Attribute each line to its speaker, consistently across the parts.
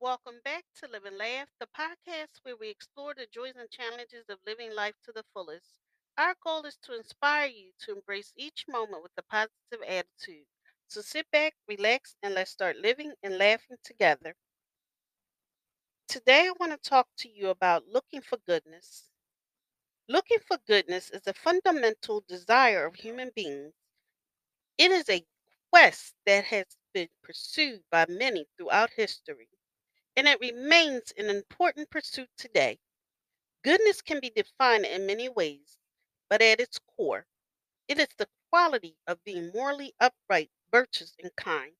Speaker 1: Welcome back to Live and Laugh, the podcast where we explore the joys and challenges of living life to the fullest. Our goal is to inspire you to embrace each moment with a positive attitude. So sit back, relax, and let's start living and laughing together. Today, I want to talk to you about looking for goodness. Looking for goodness is a fundamental desire of human beings. It is a quest that has been pursued by many throughout history. And it remains an important pursuit today. Goodness can be defined in many ways, but at its core, it is the quality of being morally upright, virtuous, and kind.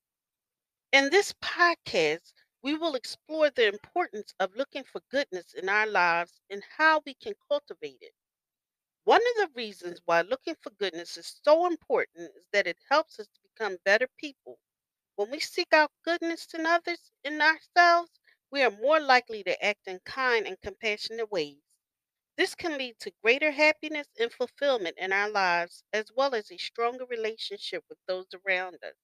Speaker 1: In this podcast, we will explore the importance of looking for goodness in our lives and how we can cultivate it. One of the reasons why looking for goodness is so important is that it helps us to become better people when we seek out goodness in others and ourselves, we are more likely to act in kind and compassionate ways. This can lead to greater happiness and fulfillment in our lives, as well as a stronger relationship with those around us.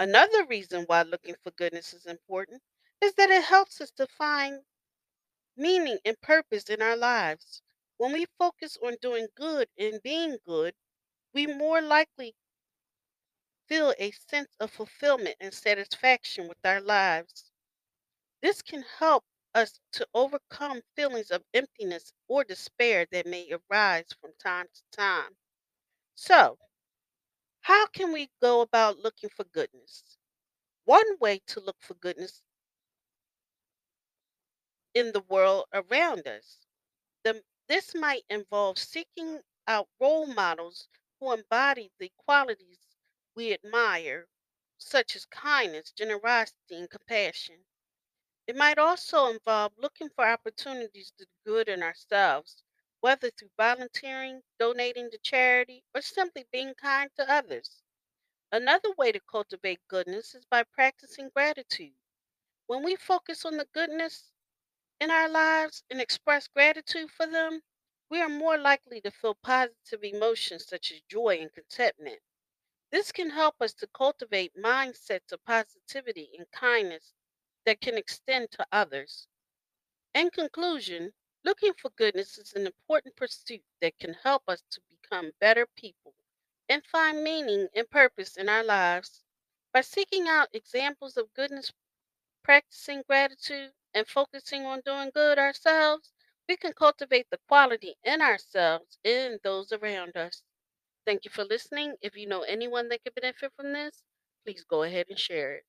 Speaker 1: Another reason why looking for goodness is important is that it helps us to find meaning and purpose in our lives. When we focus on doing good and being good, we more likely feel a sense of fulfillment and satisfaction with our lives. This can help us to overcome feelings of emptiness or despair that may arise from time to time. So, how can we go about looking for goodness? One way to look for goodness in the world around us. The, this might involve seeking out role models who embody the qualities we admire, such as kindness, generosity, and compassion. It might also involve looking for opportunities to do good in ourselves, whether through volunteering, donating to charity, or simply being kind to others. Another way to cultivate goodness is by practicing gratitude. When we focus on the goodness in our lives and express gratitude for them, we are more likely to feel positive emotions such as joy and contentment. This can help us to cultivate mindsets of positivity and kindness that can extend to others. In conclusion, looking for goodness is an important pursuit that can help us to become better people and find meaning and purpose in our lives. By seeking out examples of goodness, practicing gratitude, and focusing on doing good ourselves, we can cultivate the quality in ourselves and those around us. Thank you for listening. If you know anyone that could benefit from this, please go ahead and share it.